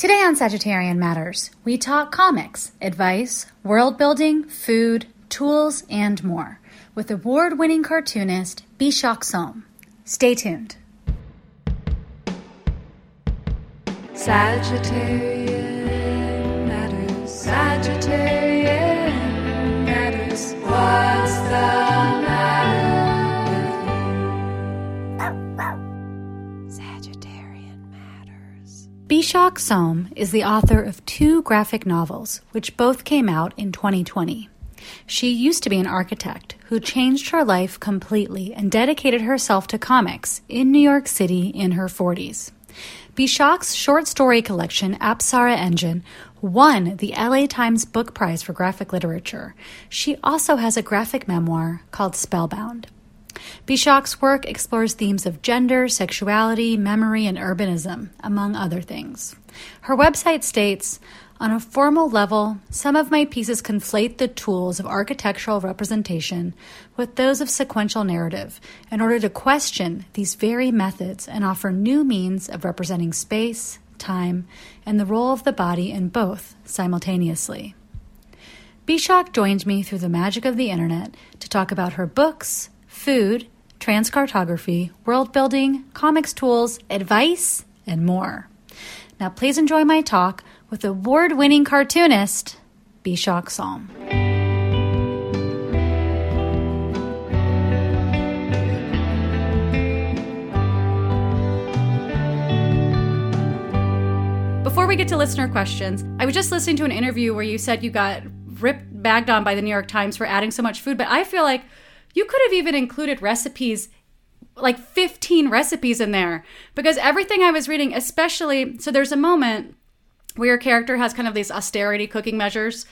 Today on Sagittarian Matters, we talk comics, advice, world building, food, tools, and more with award winning cartoonist Bishakh Som. Stay tuned. Sagittarian matters. Sagittarian Bishakh Som is the author of two graphic novels, which both came out in 2020. She used to be an architect who changed her life completely and dedicated herself to comics in New York City in her 40s. Bishakh's short story collection, Apsara Engine, won the LA Times Book Prize for Graphic Literature. She also has a graphic memoir called Spellbound. Bishakh's work explores themes of gender, sexuality, memory, and urbanism, among other things. Her website states, on a formal level, some of my pieces conflate the tools of architectural representation with those of sequential narrative in order to question these very methods and offer new means of representing space, time, and the role of the body in both simultaneously. Bishakh joined me through the magic of the internet to talk about her books, food, transcartography, world building, comics tools, advice, and more. Now, please enjoy my talk with award winning cartoonist Bishakh Som. Before we get to listener questions, I was just listening to an interview where you said you got ripped bagged on by the New York Times for adding so much food, but I feel like you could have even included recipes like 15 recipes in there because everything I was reading, especially so there's a moment where your character has kind of these austerity cooking measures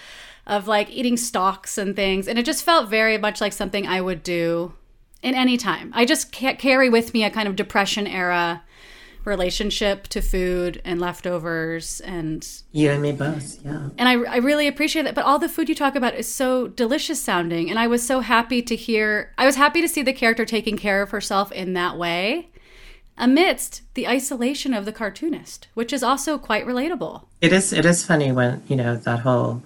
of like eating stalks and things. And it just felt very much like something I would do in any time. I just carry with me a kind of depression era relationship to food and leftovers and You and me both, yeah. and I, I really appreciate that but all the food you talk about is so delicious sounding and i was so happy to hear i was happy to see the character taking care of herself in that way amidst the isolation of the cartoonist which is also quite relatable It is it is funny when, you know, that whole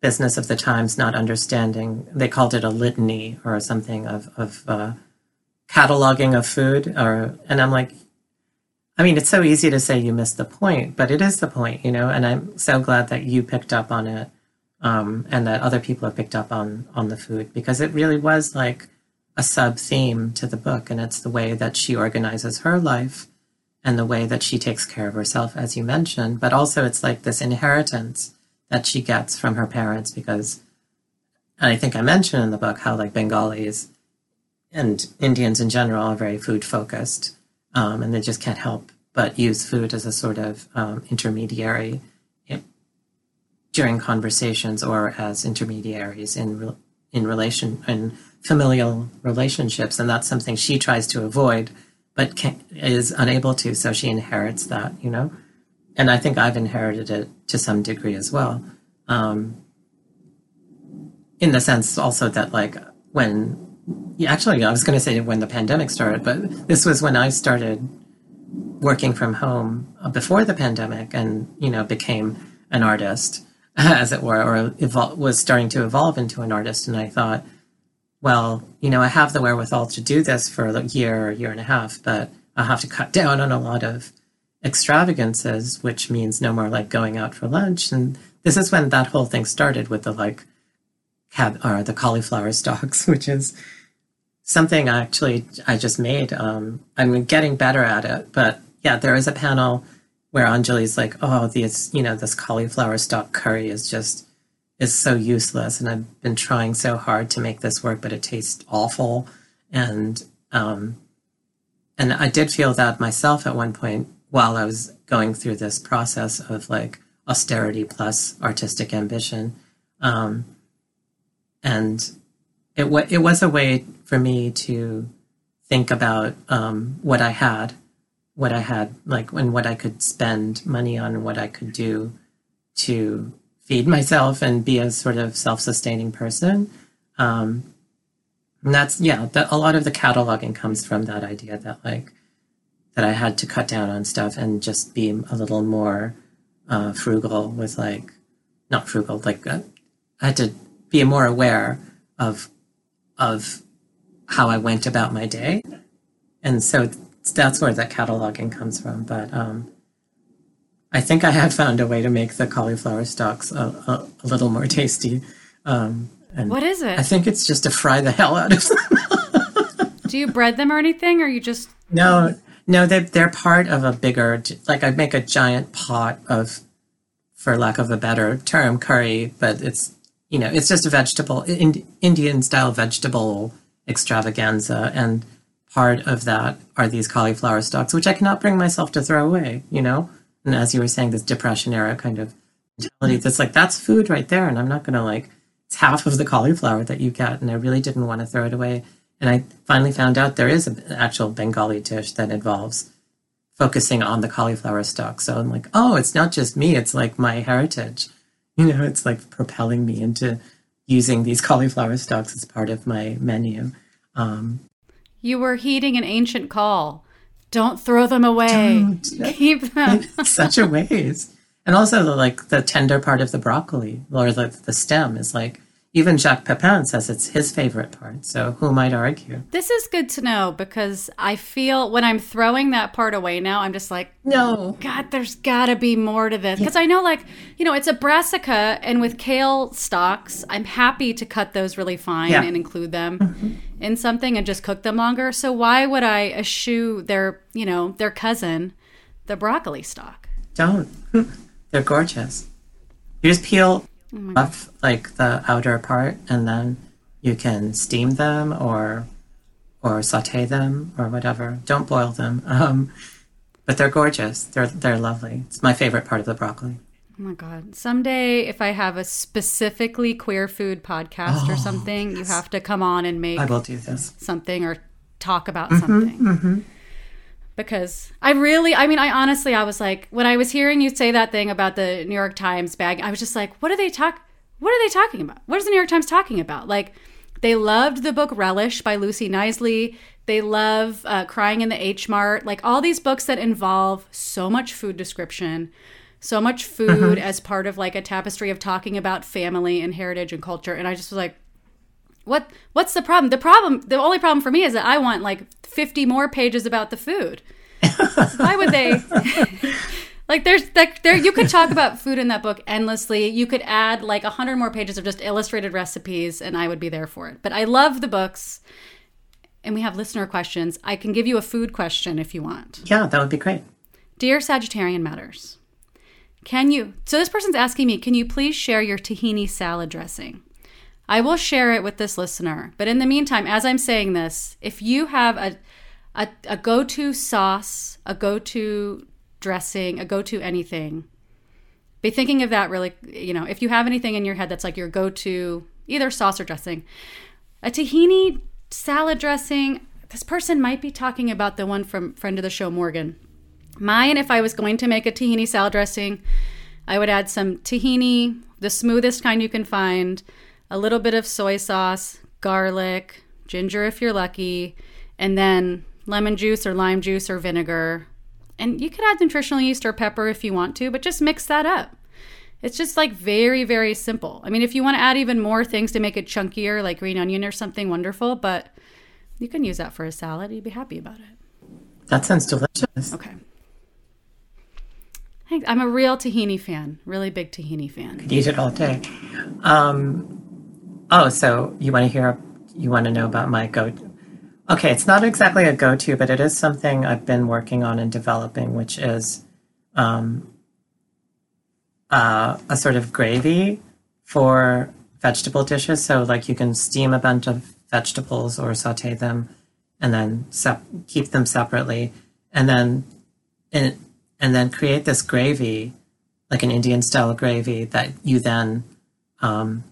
business of the Times not understanding they called it a litany or something of, of uh, cataloging of food or and I'm like I mean, it's so easy to say you missed the point, but it is the point, you know, and I'm so glad that you picked up on it um, and that other people have picked up on on the food because it really was like a sub theme to the book, and it's the way that she organizes her life and the way that she takes care of herself, as you mentioned, but also it's like this inheritance that she gets from her parents because and I think I mentioned in the book how like Bengalis and Indians in general are very food focused, um, and they just can't help but use food as a sort of um, intermediary in, during conversations or as intermediaries in in relation in familial relationships, and that's something she tries to avoid, but can, is unable to. So she inherits that, you know, and I think I've inherited it to some degree as well. Um, in the sense also that like when yeah, actually, I was going to say when the pandemic started, but this was when I started working from home uh, before the pandemic, and you know, became an artist, as it were, or evol- was starting to evolve into an artist. And I thought, well, you know, I have the wherewithal to do this for a year or a year and a half, but I'll have to cut down on a lot of extravagances, which means no more like going out for lunch. And this is when that whole thing started with the like cab or the cauliflower stalks, which is something I actually I just made. Um, I'm getting better at it, but yeah, there is a panel where Anjali's like, "Oh, this you know this cauliflower stalk curry is just is so useless," and I've been trying so hard to make this work, but it tastes awful, and um, and I did feel that myself at one point while I was going through this process of like austerity plus artistic ambition. Um, and it, wa- it was a way for me to think about um, what I had, what I had, like, and what I could spend money on, what I could do to feed myself and be a sort of self sustaining person. Um, and that's, yeah, that, a lot of the cataloging comes from that idea that, like, that I had to cut down on stuff and just be a little more uh, frugal with like not frugal like uh, I had to be more aware of of how I went about my day, and so that's where that cataloging comes from. But um, I think I have found a way to make the cauliflower stalks a, a, a little more tasty. Um, and What is it? I think it's just to fry the hell out of them. Do you bread them or anything, or you just no, no, they're, they're part of a bigger. Like I'd make a giant pot of, for lack of a better term, curry, but it's you know it's just a vegetable in, Indian style vegetable extravaganza, and part of that are these cauliflower stalks, which I cannot bring myself to throw away. You know, and as you were saying, this depression era kind of mentality that's like that's food right there, and I'm not going to like it's half of the cauliflower that you get, and I really didn't want to throw it away. And I finally found out there is an actual Bengali dish that involves focusing on the cauliflower stalk. So I'm like, oh, it's not just me; it's like my heritage. You know, it's like propelling me into using these cauliflower stalks as part of my menu. Um, you were heeding an ancient call? Don't throw them away. Don't. Keep them. such a waste. And also, the, like the tender part of the broccoli or the, the stem is like even Jacques Pepin says it's his favorite part. So who might argue? This is good to know because I feel when I'm throwing that part away now, I'm just like, No, God, there's got to be more to this. Because I know, like, you know, it's a brassica, and with kale stalks, I'm happy to cut those really fine Yeah. and include them mm-hmm. in something and just cook them longer. So why would I eschew their, you know, their cousin, the broccoli stalk? don't. They're gorgeous. You just peel off like the outer part, and then you can steam them or or saute them or whatever. Don't boil them. Um, but they're gorgeous. They're they're lovely. It's my favorite part of the broccoli. Oh my God. Someday, if I have a specifically queer food podcast or something, you have to come on and make I will do this. something or talk about something. Because I really, I mean, I honestly, I was like, when I was hearing you say that thing about the New York Times bag, I was just like, what are they talk? What are they talking about? What is the New York Times talking about? Like, they loved the book Relish by Lucy Knisley. They love uh, Crying in the H Mart. Like all these books that involve so much food description, so much food as part of like a tapestry of talking about family and heritage and culture. And I just was like, what what's the problem? The problem the only problem for me is that I want like 50 more pages about the food. Why would they like there's like there you could talk about food in that book endlessly. You could add like 100 more pages of just illustrated recipes and I would be there for it. But I love the books. And we have listener questions. I can give you a food question if you want. Yeah, that would be great. Dear Sagittarian Matters, can you? So this person's asking me, can you please share your tahini salad dressing? I will share it with this listener. But in the meantime, as I'm saying this, if you have a a, a go-to sauce, a go-to dressing, a go-to anything, be thinking of that really, you know, if you have anything in your head that's like your go-to either sauce or dressing. A tahini salad dressing, this person might be talking about the one from friend of the show Morgan. Mine, if I was going to make a tahini salad dressing, I would add some tahini, the smoothest kind you can find, a little bit of soy sauce, garlic, ginger if you're lucky, and then lemon juice or lime juice or vinegar. And you could add nutritional yeast or pepper if you want to, but just mix that up. It's just like very, very simple. I mean, if you want to add even more things to make it chunkier, like green onion or something wonderful, but you can use that for a salad. You'd be happy about it. That sounds delicious. Okay. I'm a real tahini fan, really big tahini fan. Eat it all day. Um, oh, so you want to hear? You want to know about my go? Okay, it's not exactly a go-to, but it is something I've been working on and developing, which is um, uh, a sort of gravy for vegetable dishes. So, like, you can steam a bunch of vegetables or saute them, and then sep- keep them separately, and then and, and then create this gravy, like an Indian style gravy, that you then um,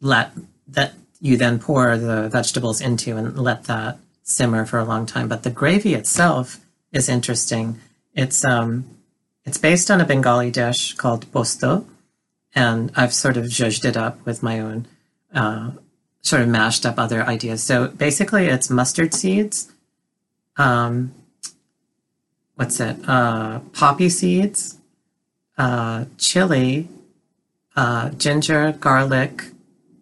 let that you then pour the vegetables into and let that simmer for a long time. But the gravy itself is interesting. It's um, it's based on a Bengali dish called posto, and I've sort of zhuzhed it up with my own, uh, sort of mashed up other ideas. So basically, it's mustard seeds, um, what's it? Uh, poppy seeds, uh, chili, uh, ginger, garlic,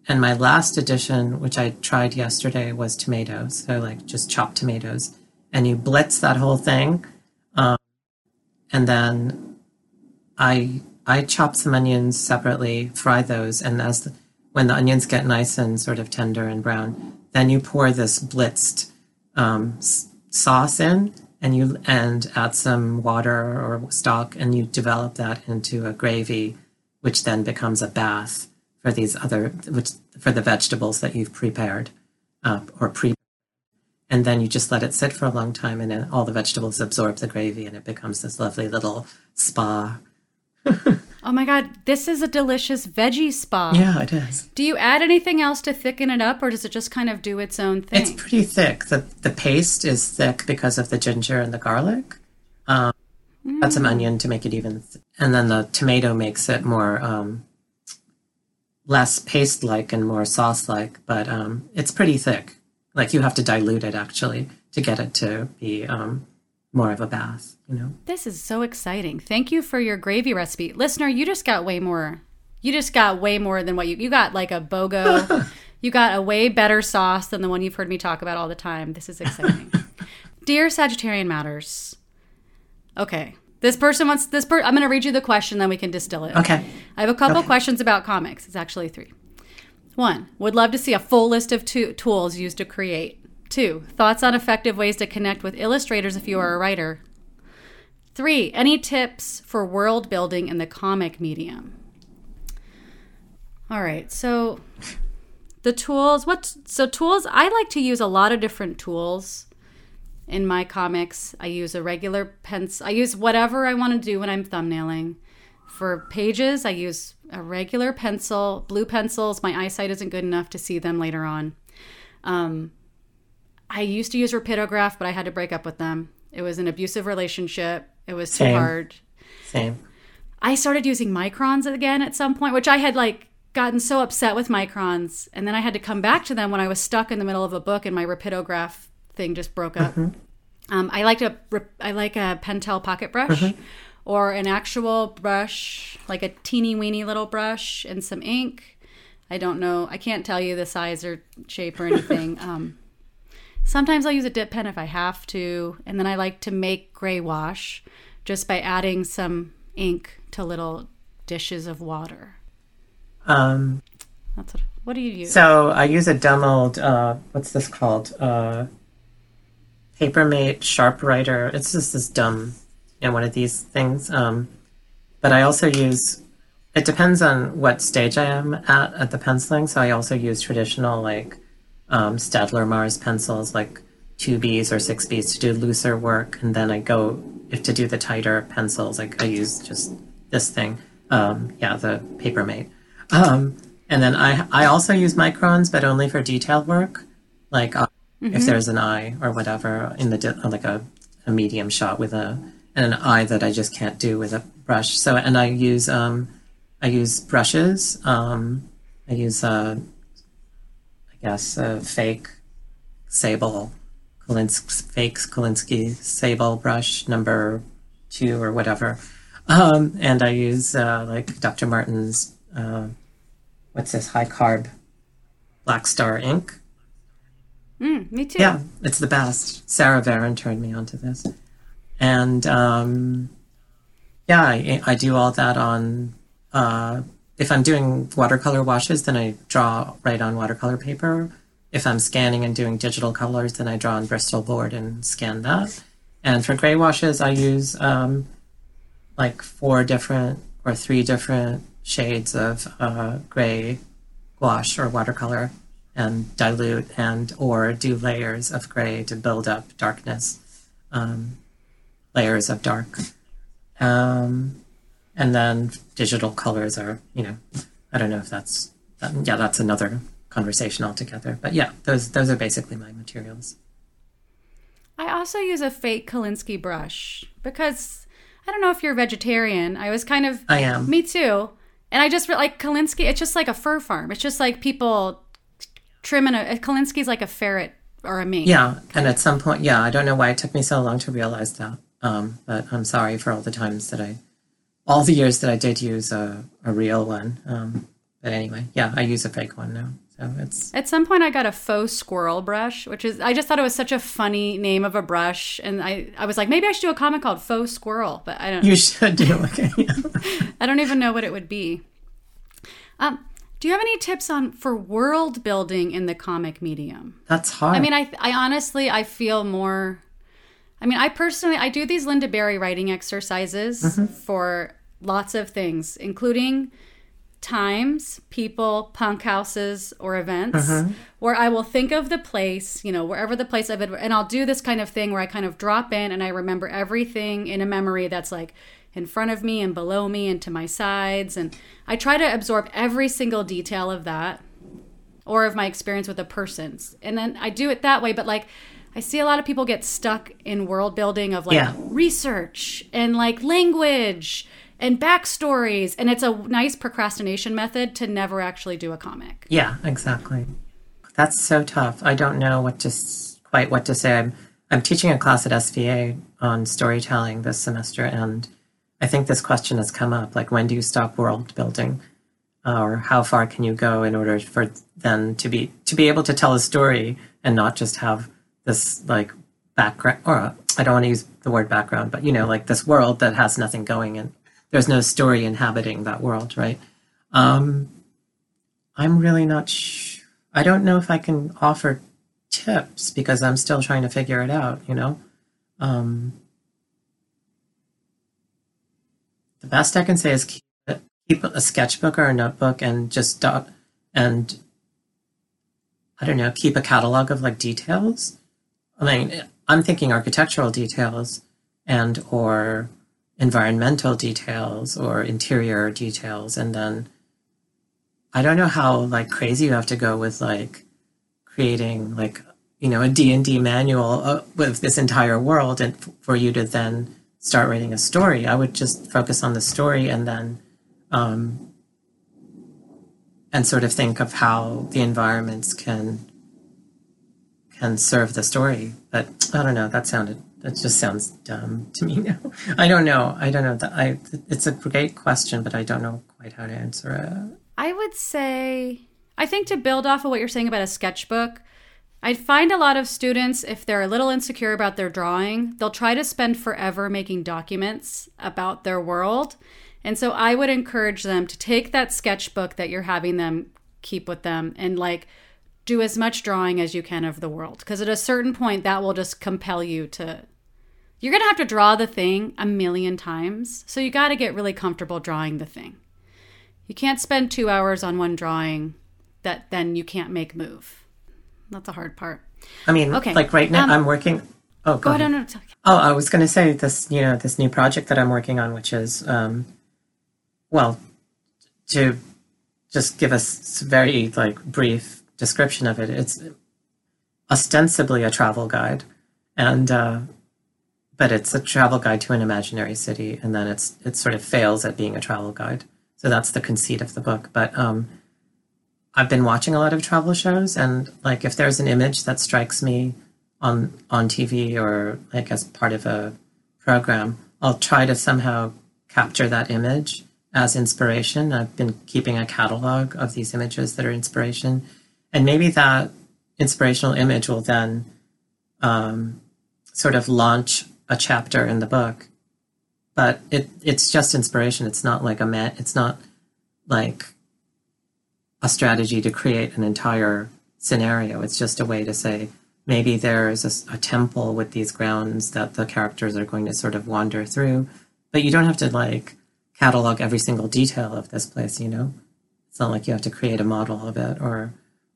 and my last addition, which I tried yesterday, was tomatoes. So like just chopped tomatoes, and you blitz that whole thing, um, and then I I chop some onions separately, fry those, and as the, when the onions get nice and sort of tender and brown, then you pour this blitzed um, sauce in, and you and add some water or stock, and you develop that into a gravy, which then becomes a bath for these other which for the vegetables that you've prepared uh, or pre. And then you just let it sit for a long time, and then all the vegetables absorb the gravy, and it becomes this lovely little spa. Oh my god, this is a delicious veggie spa. Yeah, it is. Do you add anything else to thicken it up, or does it just kind of do its own thing? It's pretty thick. The the paste is thick because of the ginger and the garlic. Um, Add some onion to make it even, th- and then the tomato makes it more um, less paste like and more sauce like. But um, it's pretty thick. Like you have to dilute it actually to get it to be um, more of a bath. You know. This is so exciting. Thank you for your gravy recipe. Listener, you just got way more. You just got way more than what you you got like a BOGO. you got a way better sauce than the one you've heard me talk about all the time. This is exciting. Dear Sagittarian Matters. Okay. This person wants this per I'm going to read you the question then we can distill it. Okay. I have a couple Okay. questions about comics. It's actually three. One, would love to see a full list of tools used to create. Two, thoughts on effective ways to connect with illustrators if you are a writer. Three, any tips for world building in the comic medium? All right, so the tools, what, so tools, I like to use a lot of different tools in my comics. I use a regular pencil, I use whatever I want to do when I'm thumbnailing. For pages, I use a regular pencil, blue pencils. My eyesight isn't good enough to see them later on. Um, I used to use Rapidograph, but I had to break up with them. It was an abusive relationship. It was too Same. hard. Same. I started using microns again at some point, which I had like gotten so upset with microns, and then I had to come back to them when I was stuck in the middle of a book and my Rapidograph thing just broke up. Um, I like a I like a Pentel pocket brush or an actual brush, like a teeny weeny little brush and some ink. I don't know. I can't tell you the size or shape or anything. um, sometimes I'll use a dip pen if I have to, and then I like to make gray wash just by adding some ink to little dishes of water. Um, That's what. What do you use? So I use a dumb old uh, what's this called? Uh, Papermate Sharp Writer. It's just this dumb, you know, one of these things. Um, but I also use. It depends on what stage I am at at the penciling. So I also use traditional like um, Staedtler Mars pencils, like two Bs or six Bs to do looser work, and then I go if to do the tighter pencils. Like I use just this thing. Um, yeah, the Papermate. Um, and then I I also use microns, but only for detailed work, like uh, if there's an eye or whatever in the di- like a, a medium shot with a and an eye that I just can't do with a brush. So and I use um I use brushes. Um, I use uh, I guess a fake sable Kolins- fake Kolinsky sable brush number two or whatever. Um, and I use uh, like Dr. Martin's uh, what's this Hi-Carb black star ink. Mm, me too. Yeah, it's the best. Sara Varon turned me onto this, and um, yeah, I, I do all that on. Uh, if I'm doing watercolor washes, then I draw right on watercolor paper. If I'm scanning and doing digital colors, then I draw on Bristol board and scan that. And for gray washes, I use um, like four different or three different shades of uh, gray gouache or watercolor and dilute and or do layers of gray to build up darkness um, layers of dark um, and then digital colors are you know i don't know if that's that, yeah that's another conversation altogether but yeah those those are basically my materials I also use a fake Kolinsky brush because I don't know if you're a vegetarian. I was kind of. i am Me too. And I just like Kolinsky. It's just like a fur farm. It's just like people trimming a. Kolinsky's like a ferret or a mink. yeah and at some point yeah i don't know why it took me so long to realize that um, but i'm sorry for all the times that i all the years that I did use a, a real one. Um, but anyway, yeah, I use a fake one now. So it's At some point, I got a faux squirrel brush, which is, I just thought it was such a funny name of a brush. And I, I was like, maybe I should do a comic called Faux Squirrel, but I don't, you should do okay. I don't even know what it would be. Um, do you have any tips on for world building in the comic medium? That's hard. I mean, I, I honestly, I feel more. I mean, I personally, I do these Lynda Barry writing exercises mm-hmm. for lots of things, including times, people, punk houses, or events, mm-hmm. where I will think of the place, you know, wherever the place of it, and I'll do this kind of thing where I kind of drop in and I remember everything in a memory that's like in front of me and below me and to my sides, and I try to absorb every single detail of that or of my experience with the persons. And then I do it that way, but like I see a lot of people get stuck in world building of like Yeah. research and like language and backstories. And it's a nice procrastination method to never actually do a comic. Yeah, exactly. That's so tough. I don't know what to quite what to say. I'm I'm teaching a class at SVA on storytelling this semester, and I think this question has come up: like, when do you stop world building, Uh, or how far can you go in order for then to be to be able to tell a story and not just have this like background? Or I don't want to use the word background, but you know, like this world that has nothing going and There's no story inhabiting that world, right? Um, I'm really not sure. I don't know if I can offer tips because I'm still trying to figure it out, you know? Um, the best I can say is keep, keep a sketchbook or a notebook and just dot and I don't know, keep a catalog of like details. I mean, I'm thinking architectural details and or environmental details or interior details and then I don't know how like crazy you have to go with like creating like you know a D&D manual uh, with this entire world and f- for you to then start writing a story. I would just focus on the story and then um and sort of think of how the environments can can serve the story. But I don't know, that sounded that just sounds dumb to me now. I don't know. I don't know that I it's a great question, but I don't know quite how to answer it. I would say, I think to build off of what you're saying about a sketchbook, I'd find a lot of students, if they're a little insecure about their drawing, they'll try to spend forever making documents about their world. And so I would encourage them to take that sketchbook that you're having them keep with them and like do as much drawing as you can of the world. Because at a certain point, that will just compel you to. You're going to have to draw the thing a million times. So you got to get really comfortable drawing the thing. You can't spend two hours on one drawing that then you can't make move. That's a hard part. I mean, Okay. like right now, Um, I'm working. Oh, go, Go ahead. ahead. No, no, no. Oh, I was going to say this. You know, this new project that I'm working on, which is, um, well, to just give a very like brief description of it. It's ostensibly a travel guide, and uh, but it's a travel guide to an imaginary city, and then it's it sort of fails at being a travel guide. So that's the conceit of the book. But um, I've been watching a lot of travel shows, and like if there's an image that strikes me on on TV or like as part of a program, I'll try to somehow capture that image as inspiration. I've been keeping a catalog of these images that are inspiration, and maybe that inspirational image will then um, sort of launch a chapter in the book. But it it's just inspiration. It's not like a man. It's not like a strategy to create an entire scenario. It's just a way to say maybe there's a temple with these grounds that the characters are going to sort of wander through, but you don't have to like catalog every single detail of this place. You know, it's not like you have to create a model of it or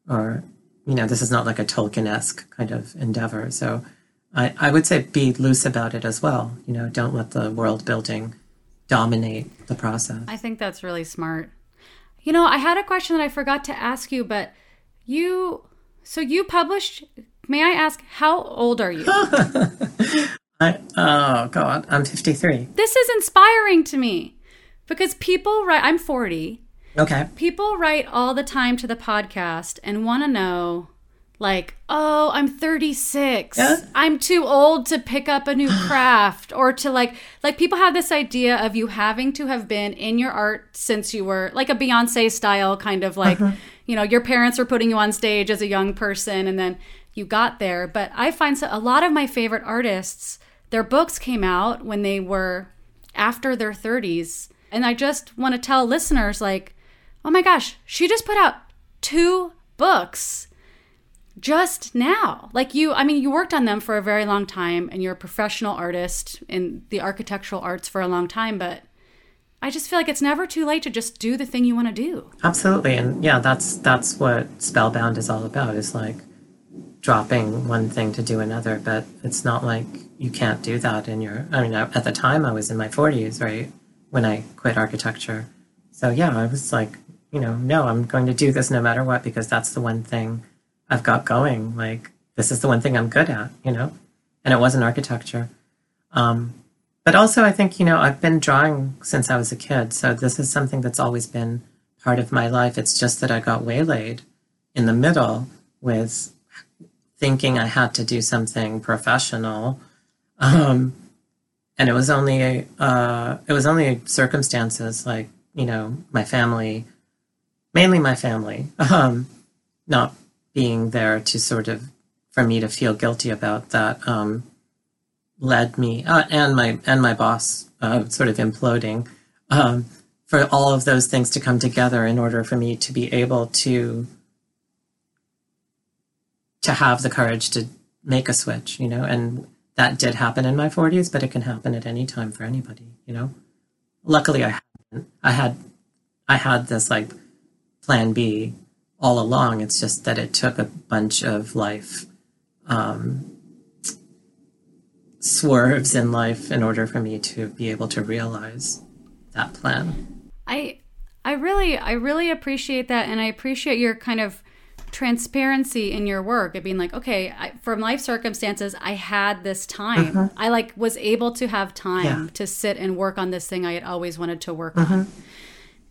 or you know this is not like a Tolkien-esque kind of endeavor. So I, I would say be loose about it as well. You know, don't let the world building dominate the process. I think that's really smart. You know, I had a question that I forgot to ask you, but you, so you published, may I ask, how old are you? I, oh God, I'm 53. this is inspiring to me because people write, I'm 40. Okay. People write all the time to the podcast and want to know like, oh, I'm 36. Yeah. I'm too old to pick up a new craft or to like like people have this idea of you having to have been in your art since you were like a Beyonce style kind of like, uh-huh. you know, your parents were putting you on stage as a young person and then you got there. But I find so, a lot of my favorite artists, their books came out when they were after their 30s. And I just want to tell listeners like, oh my gosh, she just put out two books just now. Like you, I mean, you worked on them for a very long time and you're a professional artist in the architectural arts for a long time, but I just feel like it's never too late to just do the thing you want to do. Absolutely, and yeah, that's that's what Spellbound is all about. Is like dropping one thing to do another, but it's not like you can't do that in your. I mean, at the time I was in my forties, right, when I quit architecture. So yeah, I was like, you know, no, I'm going to do this no matter what because that's the one thing I've got going. Like this is the one thing I'm good at, you know, and it wasn't architecture. Um, but also, I think, you know, I've been drawing since I was a kid. So this is something that's always been part of my life. It's just that I got waylaid in the middle with thinking I had to do something professional. Um, and it was only, uh, it was only circumstances like, you know, my family, mainly my family, um, not being there to sort of, for me to feel guilty about that, um, led me uh, and my and my boss uh, sort of imploding um, for all of those things to come together in order for me to be able to to have the courage to make a switch you know and that did happen in my 40s but it can happen at any time for anybody you know. Luckily i had i had i had this like plan b all along it's just that it took a bunch of life um, swerves in life in order for me to be able to realize that plan. I I really I really appreciate that and I appreciate your kind of transparency in your work of being like okay I, from life circumstances i had this time i like was able to have time Yeah. to sit and work on this thing i had always wanted to work on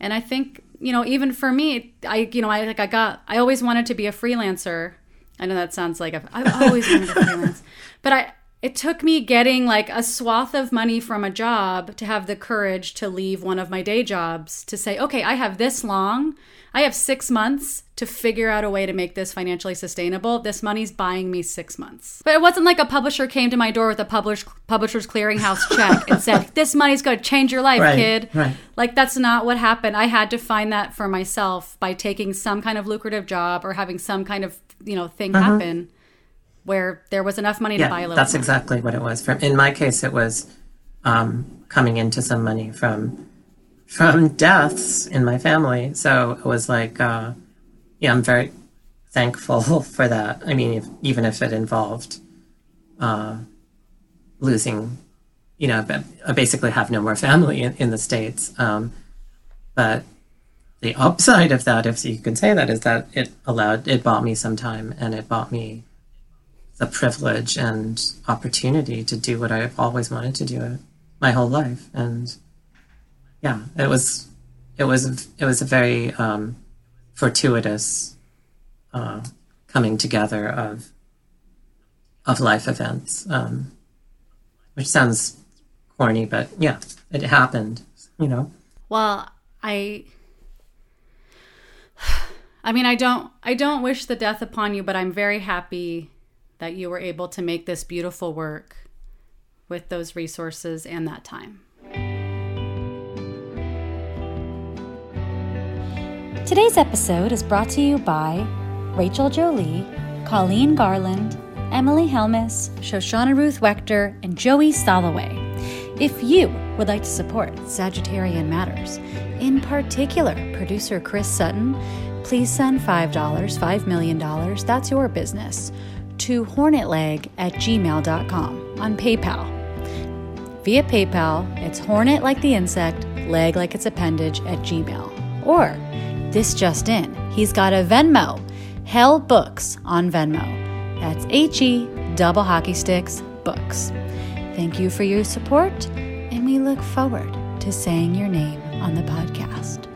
and i think you know even for me i you know i like i got i always wanted to be a freelancer. I know that sounds like a, i always wanted to freelance but i it took me getting like a swath of money from a job to have the courage to leave one of my day jobs to say okay i have this long i have six months to figure out a way to make this financially sustainable this money's buying me six months but it wasn't like a publisher came to my door with a publish, publishers clearinghouse check and said this money's going to change your life Right, kid right. like that's not what happened. I had to find that for myself by taking some kind of lucrative job or having some kind of, you know, thing happen where there was enough money to buy a. Little. that's more. exactly what it was. From in my case, it was um, coming into some money from from deaths in my family. So it was like, uh, yeah, I'm very thankful for that. I mean, if, even if it involved uh, losing, you know, I basically have no more family in, in the states. Um, but the upside of that, if you can say that, is that it allowed it bought me some time and it bought me the privilege and opportunity to do what I've always wanted to do my whole life. And yeah, it was it was it was a very um, fortuitous uh, coming together of of life events, um, which sounds corny, but yeah, it happened. You know, Well, I I mean, I don't I don't wish the death upon you, but I'm very happy that you were able to make this beautiful work with those resources and that time. Today's episode is brought to you by Rachel Jolie, Colleen Garland, Emily Helmus, Shoshana Ruth Wechter, and Joey Soloway. If you would like to support Sagittarian Matters, in particular producer Chris Sutton, please send $5, $5 million, that's your business, to hornetleg at gmail.com on PayPal. Via PayPal, it's hornet like the insect, leg like its appendage at Gmail. Or, this just in, he's got a Venmo, Hell Books on Venmo. That's H E double hockey sticks books. Thank you for your support, and we look forward to saying your name on the podcast.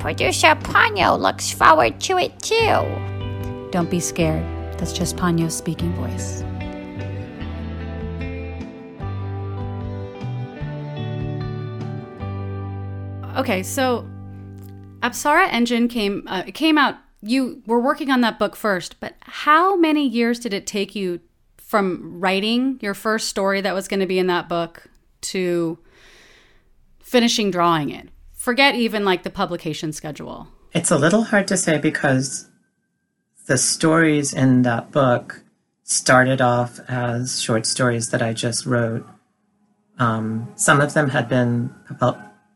Producer Ponyo looks forward to it too. Don't be scared. That's just Ponyo's speaking voice. Okay, so Apsara Engine came uh, came out. You were working on that book first, but how many years did it take you from writing your first story that was going to be in that book to finishing drawing it? Forget even like the publication schedule. It's a little hard to say because the stories in that book started off as short stories that I just wrote. Um, some of them had been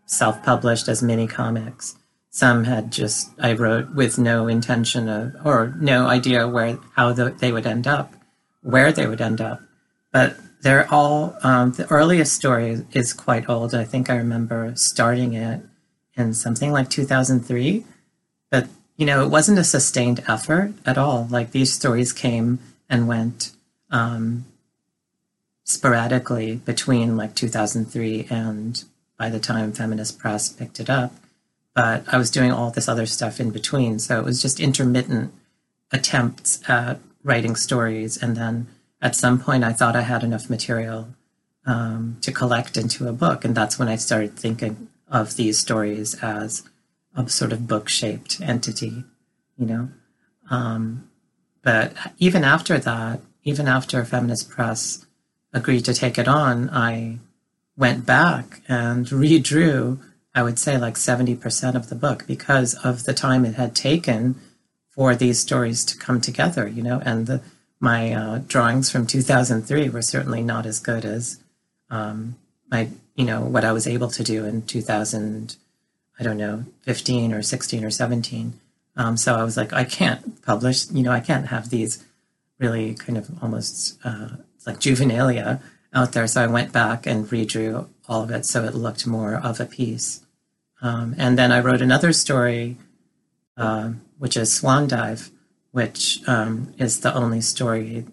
self published as mini comics. Some had just, I wrote with no intention of, or no idea where, how the, they would end up, where they would end up. But they're all, um, the earliest story is quite old. I think I remember starting it in something like 2003. But, you know, it wasn't a sustained effort at all. Like these stories came and went um, sporadically between like 2003 and by the time Feminist Press picked it up. But I was doing all this other stuff in between. So it was just intermittent attempts at writing stories. And then at some point, I thought I had enough material um, to collect into a book. And that's when I started thinking of these stories as a sort of book shaped entity, you know. Um, but even after that, even after Feminist Press agreed to take it on, I went back and redrew, I would say, like 70% of the book because of the time it had taken for these stories to come together, you know, and the, my uh, drawings from 2003 were certainly not as good as um, my, you know, what I was able to do in 2000, I don't know, 15 or 16 or 17. Um, so I was like, I can't publish, you know, I can't have these really kind of almost uh, like juvenilia out there. So I went back and redrew all of it so it looked more of a piece. Um, and then I wrote another story, uh, which is Swan Dive, which um, is the only story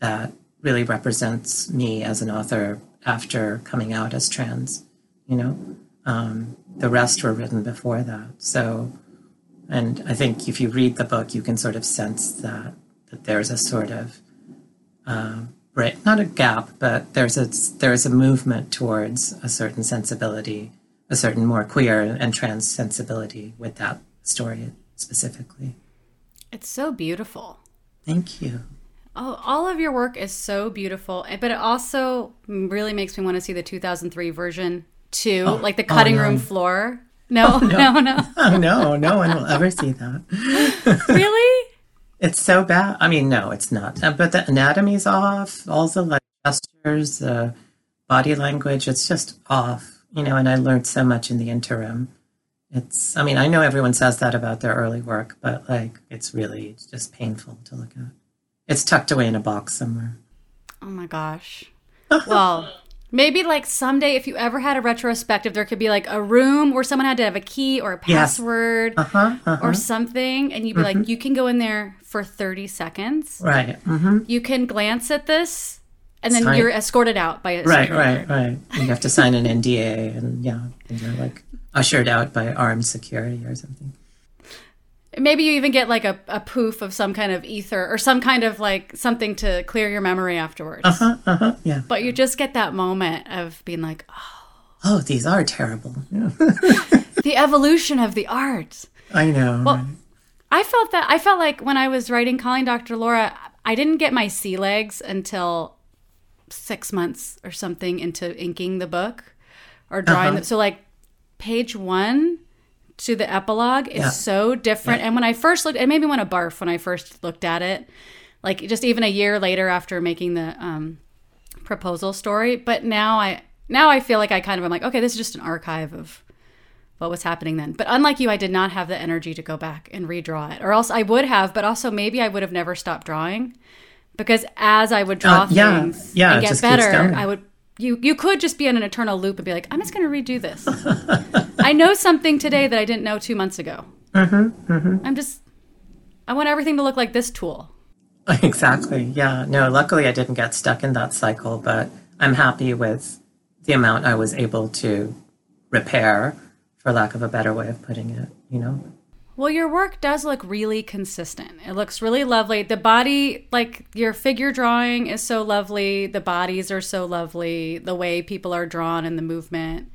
that really represents me as an author after coming out as trans. You know, um, the rest were written before that. So, and I think if you read the book, you can sort of sense that that there's a sort of uh, not a gap but there's a there's a movement towards a certain sensibility a certain more queer and trans sensibility with that story specifically it's so beautiful thank you oh all of your work is so beautiful but it also really makes me want to see the 2003 version too oh, like the oh, cutting oh, no. room floor no, oh, no, no, no. oh, no, no one will ever see that. really? It's so bad. I mean, no, it's not. Uh, but the anatomy's off. All the like gestures, the body language, it's just off. You know, and I learned so much in the interim. It's. I mean, I know everyone says that about their early work, but like, it's really it's just painful to look at. It's tucked away in a box somewhere. Oh my gosh. Well, Maybe like someday, if you ever had a retrospective, there could be like a room where someone had to have a key or a password yes. uh-huh, uh-huh. or something, and you'd be mm-hmm. like, you can go in there for thirty seconds. Right. Mm-hmm. You can glance at this, and then sign. you're escorted out by a right, right, right. You have to sign an NDA, and yeah, and you're like ushered out by armed security or something. Maybe you even get like a, a poof of some kind of ether or some kind of like something to clear your memory afterwards. Uh huh. Uh huh. Yeah. But you just get that moment of being like, oh. Oh, these are terrible. Yeah. the evolution of the art. I know. Well, I felt that I felt like when I was writing Calling Dr. Laura, I didn't get my sea legs until six months or something into inking the book or drawing. Uh-huh. The, so like page one to the epilogue is yeah. so different. Yeah. And when I first looked, it made me want to barf when I first looked at it. Like just even a year later after making the um, proposal story. But now I now I feel like I kind of am like, okay, this is just an archive of what was happening then. But unlike you, I did not have the energy to go back and redraw it, or else I would have. But also maybe I would have never stopped drawing because as I would draw uh, yeah, things yeah, and get better, I would you you could just be in an eternal loop and be like, I'm just going to redo this. I know something today that I didn't know two months ago. Mm-hmm, mm-hmm. I'm just, I want everything to look like this tool. Exactly. Yeah. No, luckily I didn't get stuck in that cycle, but I'm happy with the amount I was able to repair, for lack of a better way of putting it, you know? Well, your work does look really consistent. It looks really lovely. The body, like your figure drawing, is so lovely. The bodies are so lovely. The way people are drawn and the movement.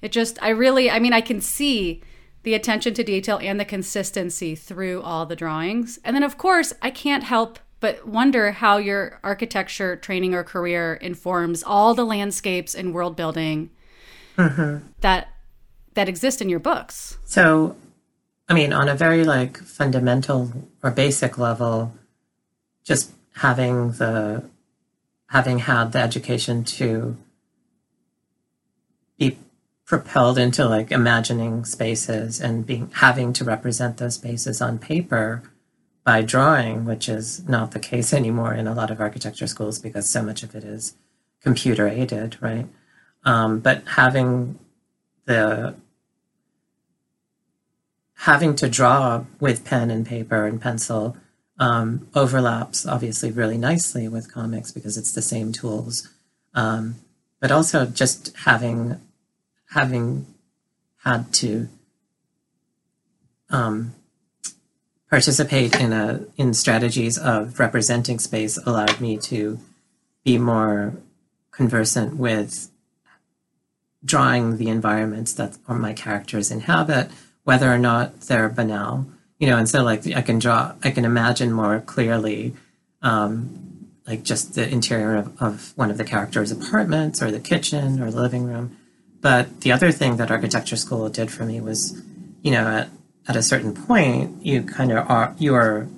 It just, I really, I mean, I can see the attention to detail and the consistency through all the drawings. And then, of course, I can't help but wonder how your architecture training or career informs all the landscapes and world building mm-hmm. that that exist in your books. So, I mean, on a very like fundamental or basic level, just having the having had the education to be propelled into like imagining spaces and being having to represent those spaces on paper by drawing, which is not the case anymore in a lot of architecture schools because so much of it is computer aided, right? Um, but having the having to draw with pen and paper and pencil um, overlaps obviously really nicely with comics because it's the same tools. Um, but also just having having had to um, participate in a in strategies of representing space allowed me to be more conversant with drawing the environments that my characters inhabit, whether or not they're banal. You know, and so like I can draw, I can imagine more clearly, um, like just the interior of, of one of the characters' apartments or the kitchen or the living room. But the other thing that architecture school did for me was, you know, at, at a certain point, you kind of are you're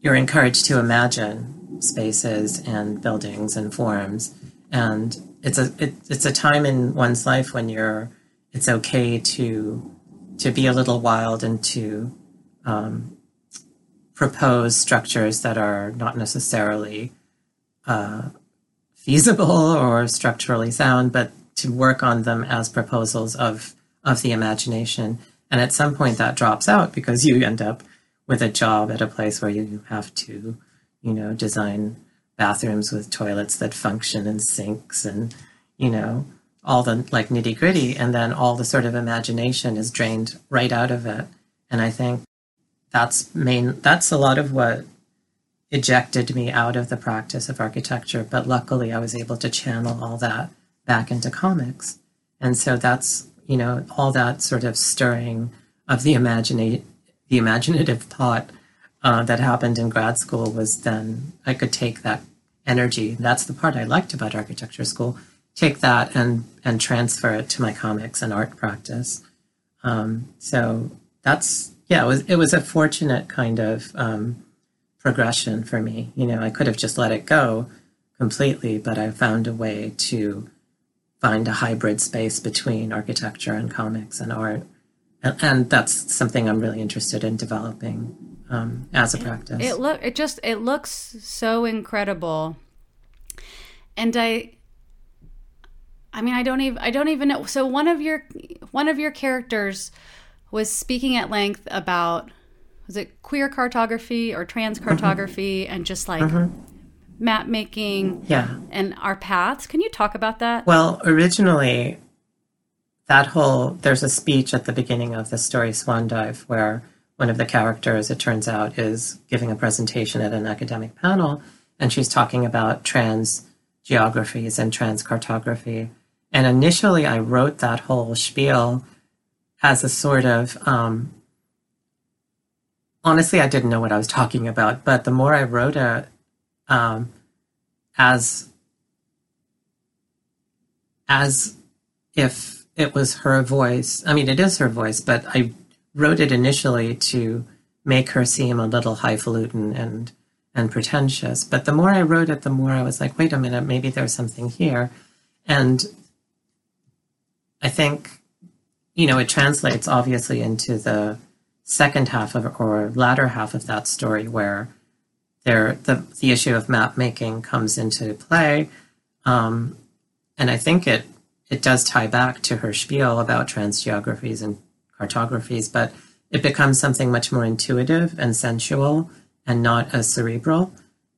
you're encouraged to imagine spaces and buildings and forms, and it's a it, it's a time in one's life when you're it's okay to to be a little wild and to um, propose structures that are not necessarily uh, feasible or structurally sound, but to work on them as proposals of of the imagination. And at some point, that drops out because you end up with a job at a place where you have to, you know, design bathrooms with toilets that function and sinks and you know all the like nitty gritty and then all the sort of imagination is drained right out of it and i think that's main that's a lot of what ejected me out of the practice of architecture but luckily i was able to channel all that back into comics and so that's you know all that sort of stirring of the imaginate the imaginative thought uh, that happened in grad school was then I could take that energy. That's the part I liked about architecture school. Take that and and transfer it to my comics and art practice. Um, so that's yeah, it was it was a fortunate kind of um, progression for me. You know, I could have just let it go completely, but I found a way to find a hybrid space between architecture and comics and art, and, and that's something I'm really interested in developing um, as a practice. It look it just it looks so incredible. And I I mean I don't even I don't even know so one of your one of your characters was speaking at length about was it queer cartography or trans mm-hmm. cartography and just like mm-hmm. map making yeah. and our paths. Can you talk about that? Well, originally, that whole there's a speech at the beginning of the story Swan Dive where one of the characters, it turns out, is giving a presentation at an academic panel, and she's talking about trans geographies and trans cartography. And initially, I wrote that whole spiel as a sort of um, honestly, I didn't know what I was talking about, but the more I wrote it, um, as as if it was her voice. I mean, it is her voice, but I wrote it initially to make her seem a little highfalutin and and pretentious. But the more I wrote it, the more I was like, wait a minute, maybe there's something here. And I think, you know, it translates obviously into the second half of or latter half of that story where there the the issue of map making comes into play. Um, and I think it it does tie back to her spiel about trans geographies and cartographies, but it becomes something much more intuitive and sensual and not as cerebral.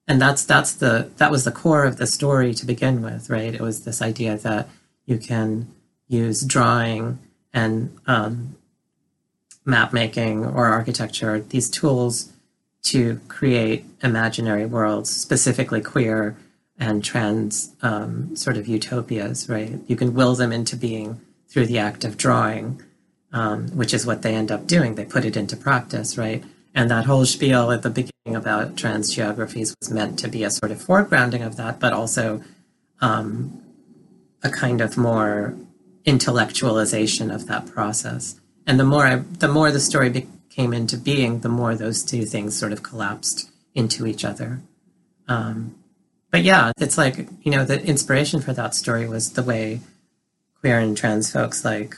And that's that's the that was the core of the story to begin with, right? It was this idea that you can use drawing and um, map making or architecture, these tools to create imaginary worlds, specifically queer and trans um, sort of utopias, right? You can will them into being through the act of drawing, um, which is what they end up doing. They put it into practice, right? And that whole spiel at the beginning about trans geographies was meant to be a sort of foregrounding of that, but also um, a kind of more intellectualization of that process. And the more I, the more the story be- came into being, the more those two things sort of collapsed into each other. Um, but yeah, it's like you know the inspiration for that story was the way queer and trans folks like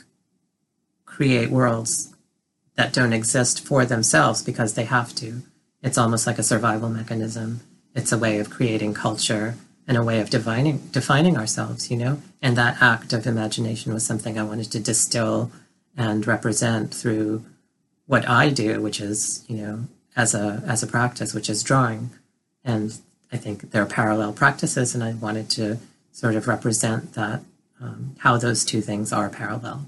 create worlds that don't exist for themselves because they have to. It's almost like a survival mechanism. It's a way of creating culture and a way of defining defining ourselves, you know. And that act of imagination was something I wanted to distill and represent through what I do, which is, you know, as a as a practice, which is drawing. And I think there are parallel practices, and I wanted to sort of represent that um, how those two things are parallel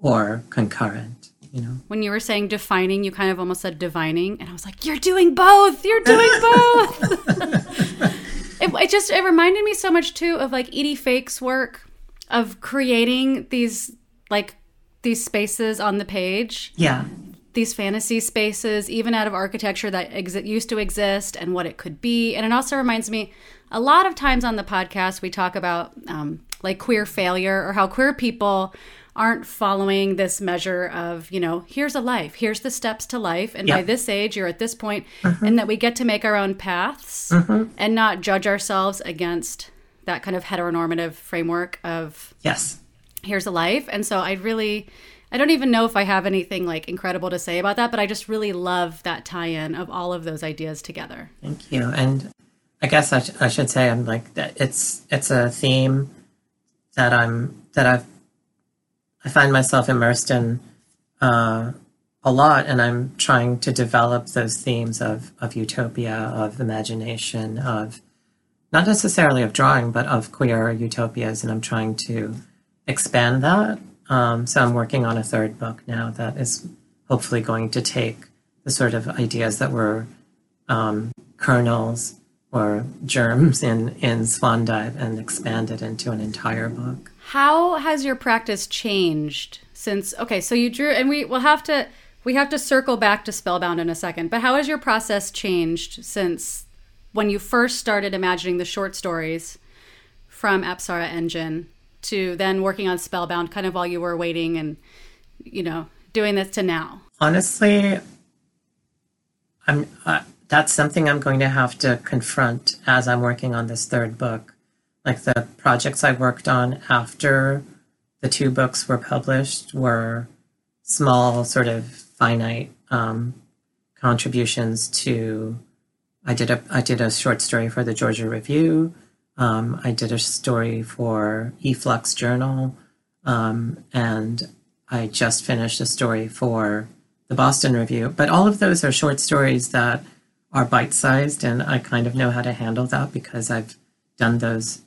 or concurrent. You know, When you were saying defining, you kind of almost said divining, and I was like, "You're doing both. You're doing both." it, it just it reminded me so much too of like Edie Fake's work of creating these like these spaces on the page yeah, these fantasy spaces, even out of architecture that exi- used to exist and what it could be. And it also reminds me a lot of times on the podcast, we talk about um, like queer failure or how queer people aren't following this measure of, you know, here's a life, here's the steps to life. And by this age, you're at this point, mm-hmm. and that we get to make our own paths mm-hmm. and not judge ourselves against that kind of heteronormative framework of yes, here's a life and so i really i don't even know if i have anything like incredible to say about that but i just really love that tie-in of all of those ideas together Thank you. And I guess I, sh- I should say I'm like that. It's it's a theme that I'm that I've I find myself immersed in uh, a lot, and I'm trying to develop those themes of of utopia, of imagination, of not necessarily of drawing, but of queer utopias, and I'm trying to expand that. Um, so I'm working on a third book now that is hopefully going to take the sort of ideas that were um, kernels or germs in, in Swan Dive and expand it into an entire book. How has your practice changed since okay so you drew and we will have to we have to circle back to spellbound in a second but how has your process changed since when you first started imagining the short stories from apsara engine to then working on spellbound kind of while you were waiting and you know doing this to now Honestly, I'm uh, that's something I'm going to have to confront as I'm working on this third book. Like the projects I worked on after the two books were published were small, sort of finite um, contributions to. I did a I did a short story for the Georgia Review. Um, I did a story for eFlux Journal, um, and I just finished a story for the Boston Review. But all of those are short stories that are bite sized, and I kind of know how to handle that because I've done those.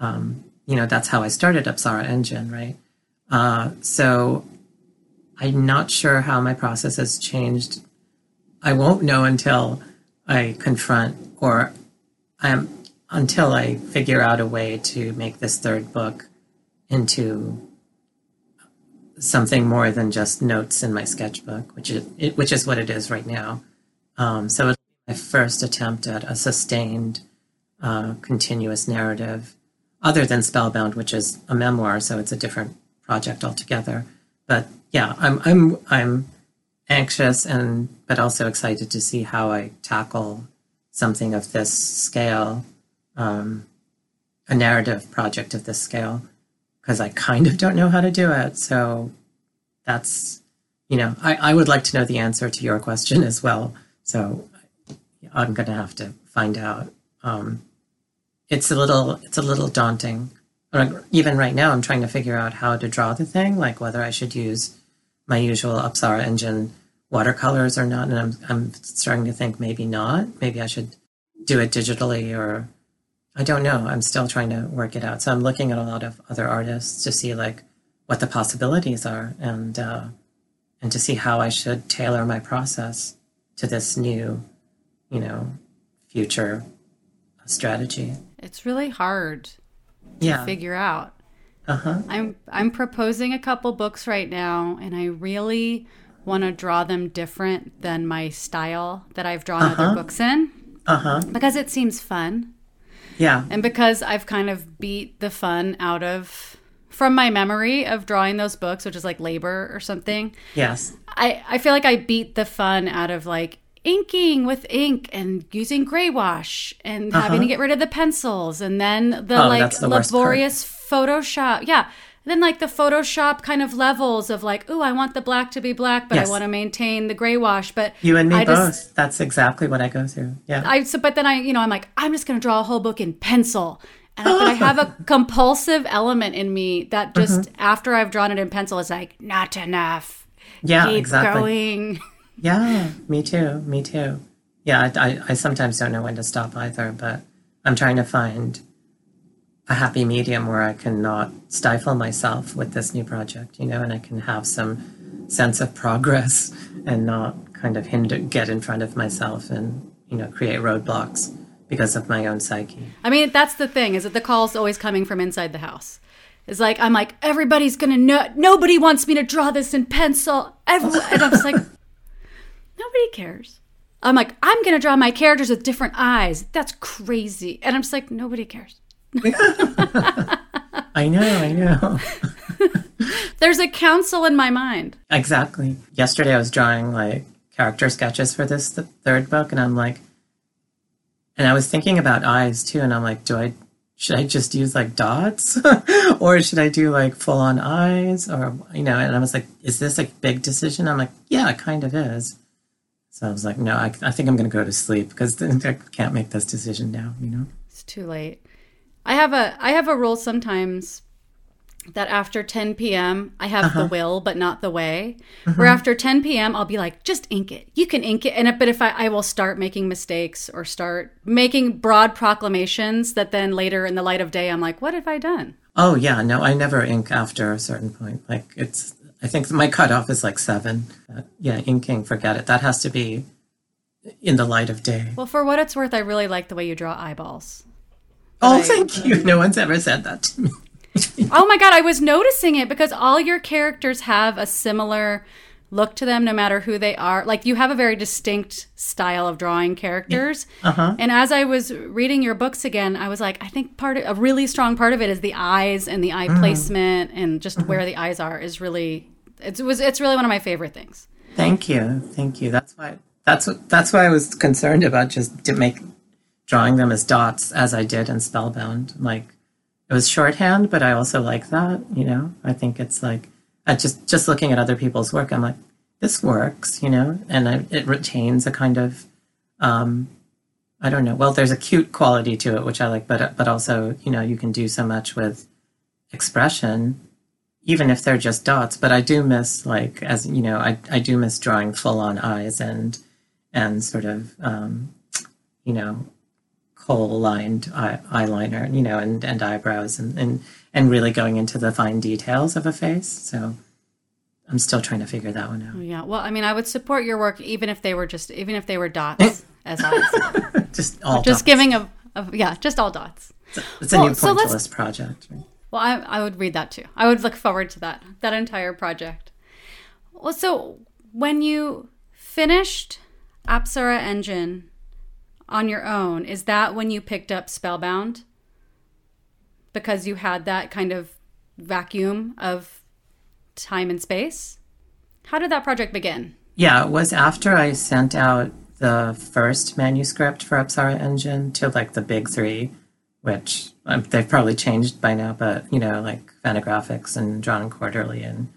Um, you know, that's how I started Apsara Engine, right? Uh, so I'm not sure how my process has changed. I won't know until I confront or um, until I figure out a way to make this third book into something more than just notes in my sketchbook, which is which is what it is right now. Um, so it's my first attempt at a sustained, uh, continuous narrative, other than Spellbound, which is a memoir, so it's a different project altogether. But yeah, I'm I'm I'm anxious and but also excited to see how I tackle something of this scale, um, a narrative project of this scale, because I kind of don't know how to do it. So that's, you know, I, I would like to know the answer to your question as well. So I'm going to have to find out. Um, it's a little, it's a little daunting. Even right now, I'm trying to figure out how to draw the thing, like whether I should use my usual Apsara engine watercolors or not. And I'm, I'm starting to think maybe not. Maybe I should do it digitally or I don't know. I'm still trying to work it out. So I'm looking at a lot of other artists to see like what the possibilities are and uh, and to see how I should tailor my process to this new, you know, future strategy. It's really hard to Yeah. figure out. Uh huh. I'm I'm proposing a couple books right now, and I really want to draw them different than my style that I've drawn other books in Uh huh. because it seems fun, Yeah. and because I've kind of beat the fun out of from my memory of drawing those books, which is like labor or something. Yes. I I feel like I beat the fun out of like inking with ink and using gray wash and having to get rid of the pencils and then the Uh-huh. Oh, like the laborious Photoshop. Yeah. And then like the Photoshop kind of levels of like, oh, I want the black to be black, but Yes. I want to maintain the gray wash. But You and me I both. just That's exactly what I go through. Yeah. I so but then I you know I'm like I'm just gonna draw a whole book in pencil. And I, but I have a compulsive element in me that just Mm-hmm. after I've drawn it in pencil, is like not enough. yeah. Keep exactly. going. Yeah, me too. Me too. Yeah, I, I, I sometimes don't know when to stop either, but I'm trying to find a happy medium where I can not stifle myself with this new project, you know, and I can have some sense of progress and not kind of hinder, get in front of myself and, you know, create roadblocks because of my own psyche. I mean, that's the thing is that the call's always coming from inside the house. It's like I'm like everybody's gonna know. Nobody wants me to draw this in pencil. Everyone, and I'm just like, nobody cares. I'm like I'm gonna draw my characters with different eyes. That's crazy. And I'm just like nobody cares. I know, I know. There's a council in my mind. Exactly. Yesterday I was drawing like character sketches for this the third book, and I'm like, and I was thinking about eyes too, and I'm like, do I should I just use like dots, or should I do like full on eyes, or you know? And I was like, is this a big decision? I'm like, yeah, it kind of is. So I was like, no, I, I think I'm going to go to sleep because I can't make this decision now. You know? It's too late. I have a I have a rule sometimes that after 10 p.m. I have the uh-huh. will but not the way. Where mm-hmm. after 10 p.m. I'll be like, just ink it. You can ink it. And but if I, I will start making mistakes or start making broad proclamations that then later in the light of day I'm like, what have I done? Oh yeah, no, I never ink after a certain point. Like it's, I think my cutoff is like seven. But yeah, inking, forget it. That has to be in the light of day. Well, for what it's worth, I really like the way you draw eyeballs. oh, I- thank you. No one's ever said that to me. Oh my god, I was noticing it because all your characters have a similar look to them no matter who they are. Like you have a very distinct style of drawing characters. Uh-huh. And as I was reading your books again, I was like, I think part of a really strong part of it is the eyes and the eye placement and just where the eyes are is really it's, it was it's really one of my favorite things. Thank you, thank you. That's why. That's what. That's why I was concerned about just to make drawing them as dots as I did in Spellbound. Like it was shorthand, but I also like that. You know, I think it's like I just just looking at other people's work, I'm like, this works. You know, and I, it retains a kind of. Um, I don't know. Well, there's a cute quality to it, which I like, but but also, you know, you can do so much with expression even if they're just dots. But I do miss like as you know, I I do miss drawing full on eyes and and sort of um, you know kohl lined eye, eyeliner, you know, and and eyebrows and and and really going into the fine details of a face. So I'm still trying to figure that one out. Yeah. Well, I mean, I would support your work even if they were just even if they were dots as eyes. Just all just dots. giving a, a yeah, just all dots. It's a Well, new so pointillist project. right? Well, I, I would read that too. I would look forward to that that entire project. Well, so when you finished Apsara Engine on your own, is that when you picked up Spellbound? Because you had that kind of vacuum of time and space. How did that project begin? Yeah, it was after I sent out the first manuscript for Apsara Engine to like the big three, which um, they've probably changed by now, but you know, like Fantagraphics and Drawn Quarterly and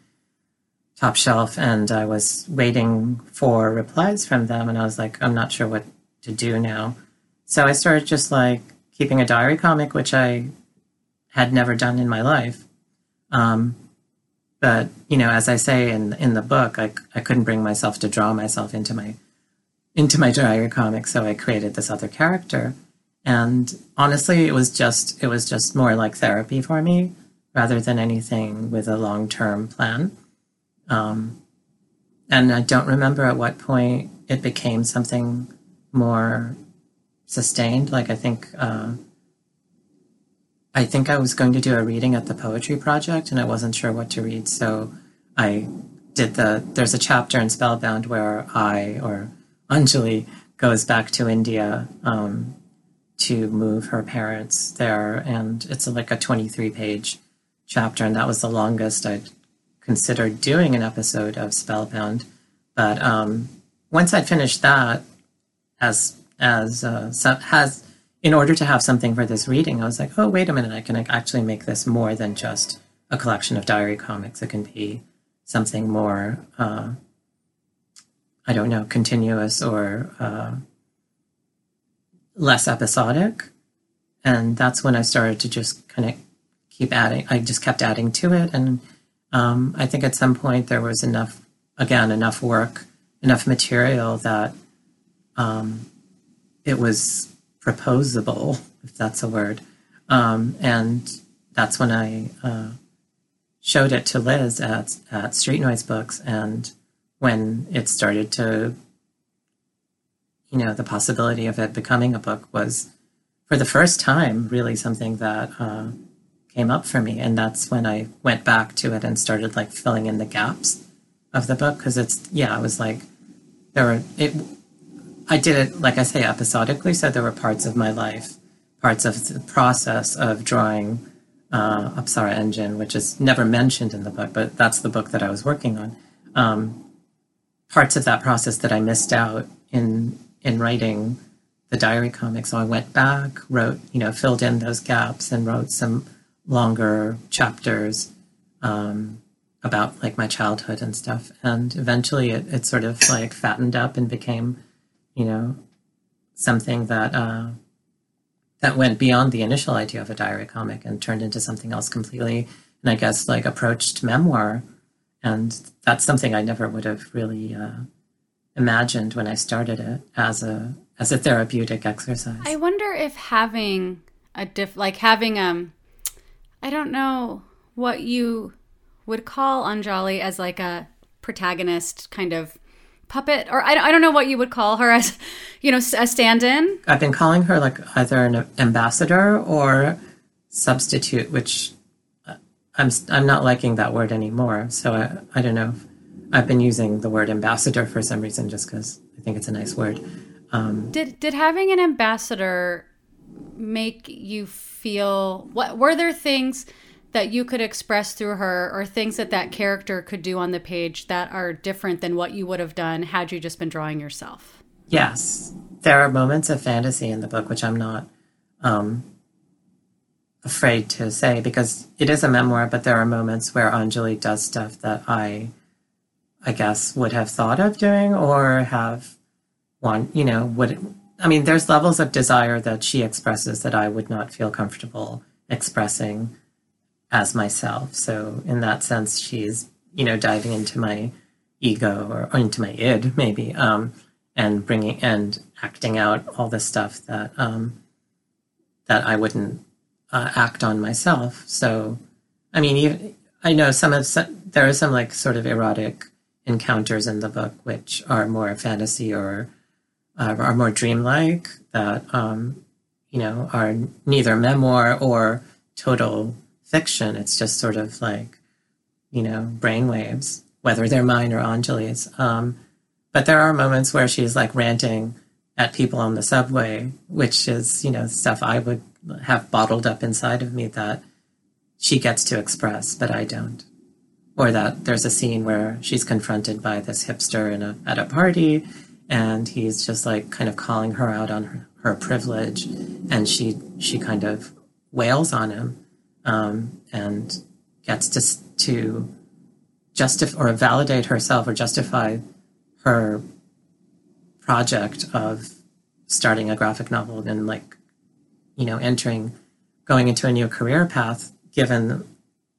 Top Shelf. And I was waiting for replies from them, and I was like, I'm not sure what to do now. So I started just like keeping a diary comic, which I had never done in my life. Um, but you know, as I say in in the book, I I couldn't bring myself to draw myself into my into my diary comic, so I created this other character. And honestly, it was just it was just more like therapy for me rather than anything with a long term plan. Um, and I don't remember at what point it became something more sustained. Like I think uh, I think I was going to do a reading at the poetry project, and I wasn't sure what to read, so I did the. There's a chapter in Spellbound where I or Anjali goes back to India um, to move her parents there, and it's like a 23 page chapter, and that was the longest I'd considered doing an episode of Spellbound. But um, once I'd finished that, as as uh, has in order to have something for this reading, I was like, oh wait a minute, I can actually make this more than just a collection of diary comics. It can be something more, uh, I don't know, continuous or uh, less episodic. And that's when I started to just kind of keep adding. I just kept adding to it, and um, I think at some point there was enough, again, enough work, enough material that um, it was proposable, if that's a word. Um, and that's when I uh, showed it to Liz at at Street Noise Books, and when it started to, you know, the possibility of it becoming a book was, for the first time, really something that uh, came up for me, and that's when I went back to it and started like filling in the gaps of the book because it's yeah, I was like there were it. I did it like I say episodically, so there were parts of my life, parts of the process of drawing uh, Apsara Engine, which is never mentioned in the book, but that's the book that I was working on. Um, parts of that process that I missed out in in writing the diary comic. So I went back, wrote, you know, filled in those gaps, and wrote some longer chapters um, about like my childhood and stuff. And eventually, it, it sort of like fattened up and became, you know, something that uh, that went beyond the initial idea of a diary comic and turned into something else completely. And I guess like approached memoir, and that's something I never would have really uh, imagined when I started it as a as a therapeutic exercise. I wonder if having a diff like having um I don't know what you would call Anjali as like a protagonist kind of puppet or I, I don't know what you would call her as you know a stand-in I've been calling her like either an ambassador or substitute, which uh, I'm I'm not liking that word anymore. So I I don't know. I've been using the word ambassador for some reason just because I think it's a nice word. Um, did did having an ambassador make you feel what were there things that you could express through her or things that that character could do on the page that are different than what you would have done had you just been drawing yourself Yes, there are moments of fantasy in the book, which I'm not um, afraid to say because it is a memoir. But there are moments where Anjali does stuff that I, I guess, would have thought of doing or have want. You know, would I mean? There's levels of desire that she expresses that I would not feel comfortable expressing as myself. So in that sense, she's you know diving into my ego or, into my id maybe. Um, and bringing and acting out all the stuff that um, that I wouldn't uh, act on myself. So, I mean, you, I know some of some, there are some like sort of erotic encounters in the book, which are more fantasy or uh, are more dreamlike. That um, you know are neither memoir or total fiction. It's just sort of like you know brainwaves, whether they're mine or Anjali's. Um, but there are moments where she's like ranting at people on the subway, which is, you know, stuff I would have bottled up inside of me that she gets to express, but I don't. Or that there's a scene where she's confronted by this hipster in a, at a party and he's just like kind of calling her out on her, her privilege and she she kind of wails on him um, and gets to to justify or validate herself or justify her project of starting a graphic novel and like you know entering going into a new career path given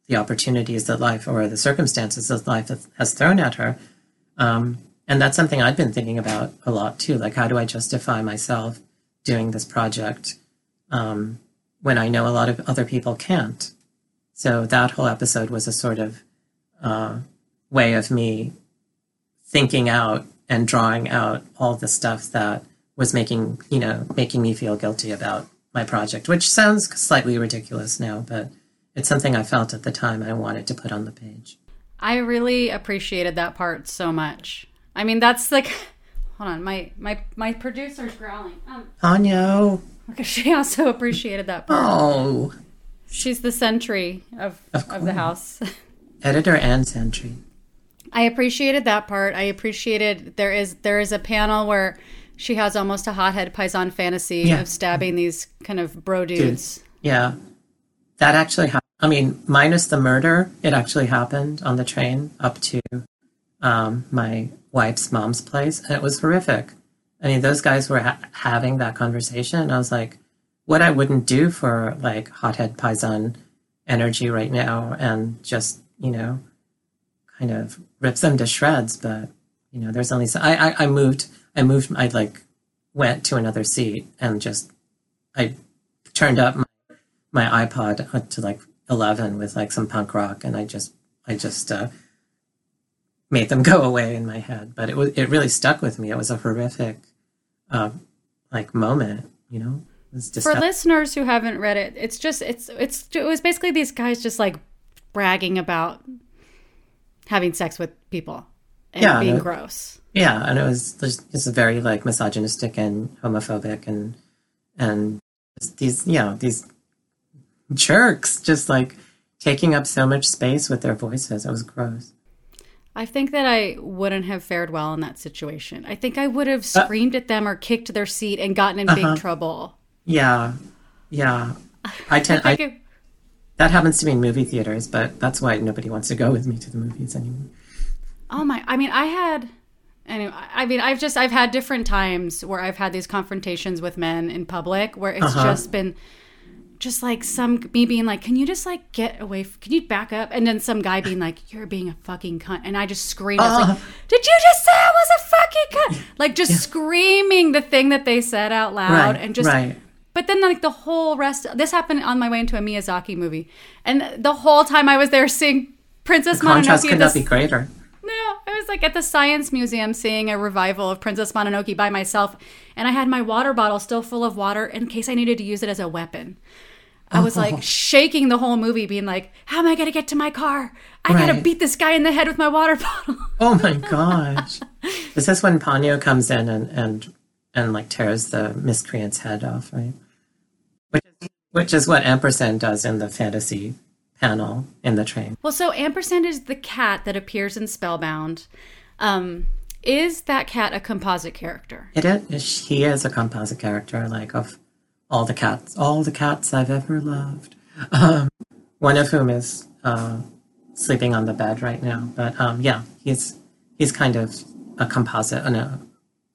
the opportunities that life or the circumstances that life has thrown at her. Um, and that's something i've been thinking about a lot too. Like how do i justify myself doing this project? Um, when i know a lot of other people can't so that whole episode was a sort of uh, way of me thinking out and drawing out all the stuff that was making you know making me feel guilty about my project, which sounds slightly ridiculous now, but it's something I felt at the time I wanted to put on the page. I really appreciated that part so much. I mean, that's like, hold on, my my my producer's growling. Um, Ponyo. Because she also appreciated that part. Oh, She's the sentry of Of of, the house. editor and sentry. I appreciated that part. I appreciated there is there is a panel where she has almost a hothead paisan fantasy Yeah. of stabbing these kind of bro dudes. Yeah, that actually happened. I mean, minus the murder, it actually happened on the train up to um, my wife's mom's place, and it was horrific. I mean, those guys were ha- having that conversation, and I was like, what I wouldn't do for like hothead paisan energy right now, and just you know, kind of rips them to shreds. But you know, there's only so I, I I moved I moved I like went to another seat and just I turned up my, my iPod to like 11 with like some punk rock and I just I just uh, made them go away in my head but it was it really stuck with me it was a horrific uh, like moment you know? It For listeners who haven't read it, it's just it's it's it was basically these guys just like bragging about having sex with people and Yeah, being no- gross. yeah and it was just it's very like misogynistic and homophobic and and these you know these jerks just like taking up so much space with their voices. It was gross I think that I wouldn't have fared well in that situation. I think I would have Uh, screamed at them or kicked their seat and gotten in Uh-huh. big trouble. Yeah, yeah. I tend I I, it- that happens to me in movie theaters, but that's why nobody wants to go with me to the movies anymore. Oh my! I mean, I had. Anyway, I mean, I've just I've had different times where I've had these confrontations with men in public where it's Uh-huh. just been, just like some me being like, "Can you just like get away? f- Can you back up?" And then some guy being like, "You're being a fucking cunt," and I just screamed, I was like, uh-huh. "Did you just say I was a fucking cunt?" Like just screaming the thing that they said out loud, Right, and just right. but then, like the whole rest, this happened on my way into a Miyazaki movie, and the whole time I was there seeing Princess Contrast Mononoke. could this- not be greater. no, I was like at the Science Museum seeing a revival of Princess Mononoke by myself, and I had my water bottle still full of water in case I needed to use it as a weapon. I was like shaking the whole movie, being like, "How am I going to get to my car? I got to beat this guy in the head with my water bottle." Oh my gosh! Is this when Ponyo comes in and and and like tears the miscreant's head off, right? Which is, which is what ampersand does in the fantasy panel in the train. well, so ampersand is the cat that appears in Spellbound. Um, is that cat a composite character? It is. He is a composite character, like of all the cats, all the cats I've ever loved. Um, one of whom is uh, sleeping on the bed right now. But um, yeah, he's he's kind of a composite, an uh,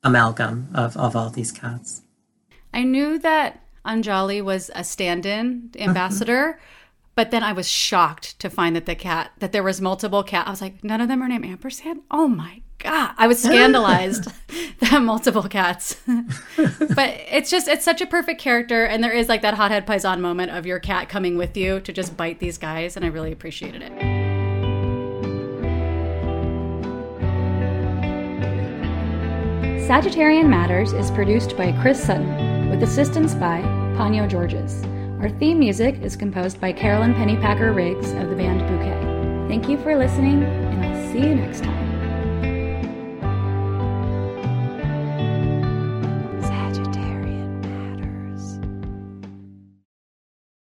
amalgam of of all these cats. I knew that Anjali was a stand-in ambassador, but then I was shocked to find that the cat that there was multiple cat. I was like, none of them are named ampersand. Oh my god! I was scandalized that multiple cats. but it's just it's such a perfect character, and there is like that hothead paisan moment of your cat coming with you to just bite these guys, and I really appreciated it. Sagittarian Matters is produced by Chris Sutton, with assistance by Ponyo Georges. Our theme music is composed by Carolyn Pennypacker Riggs of the band Bouquet. Thank you for listening, and I'll see you next time.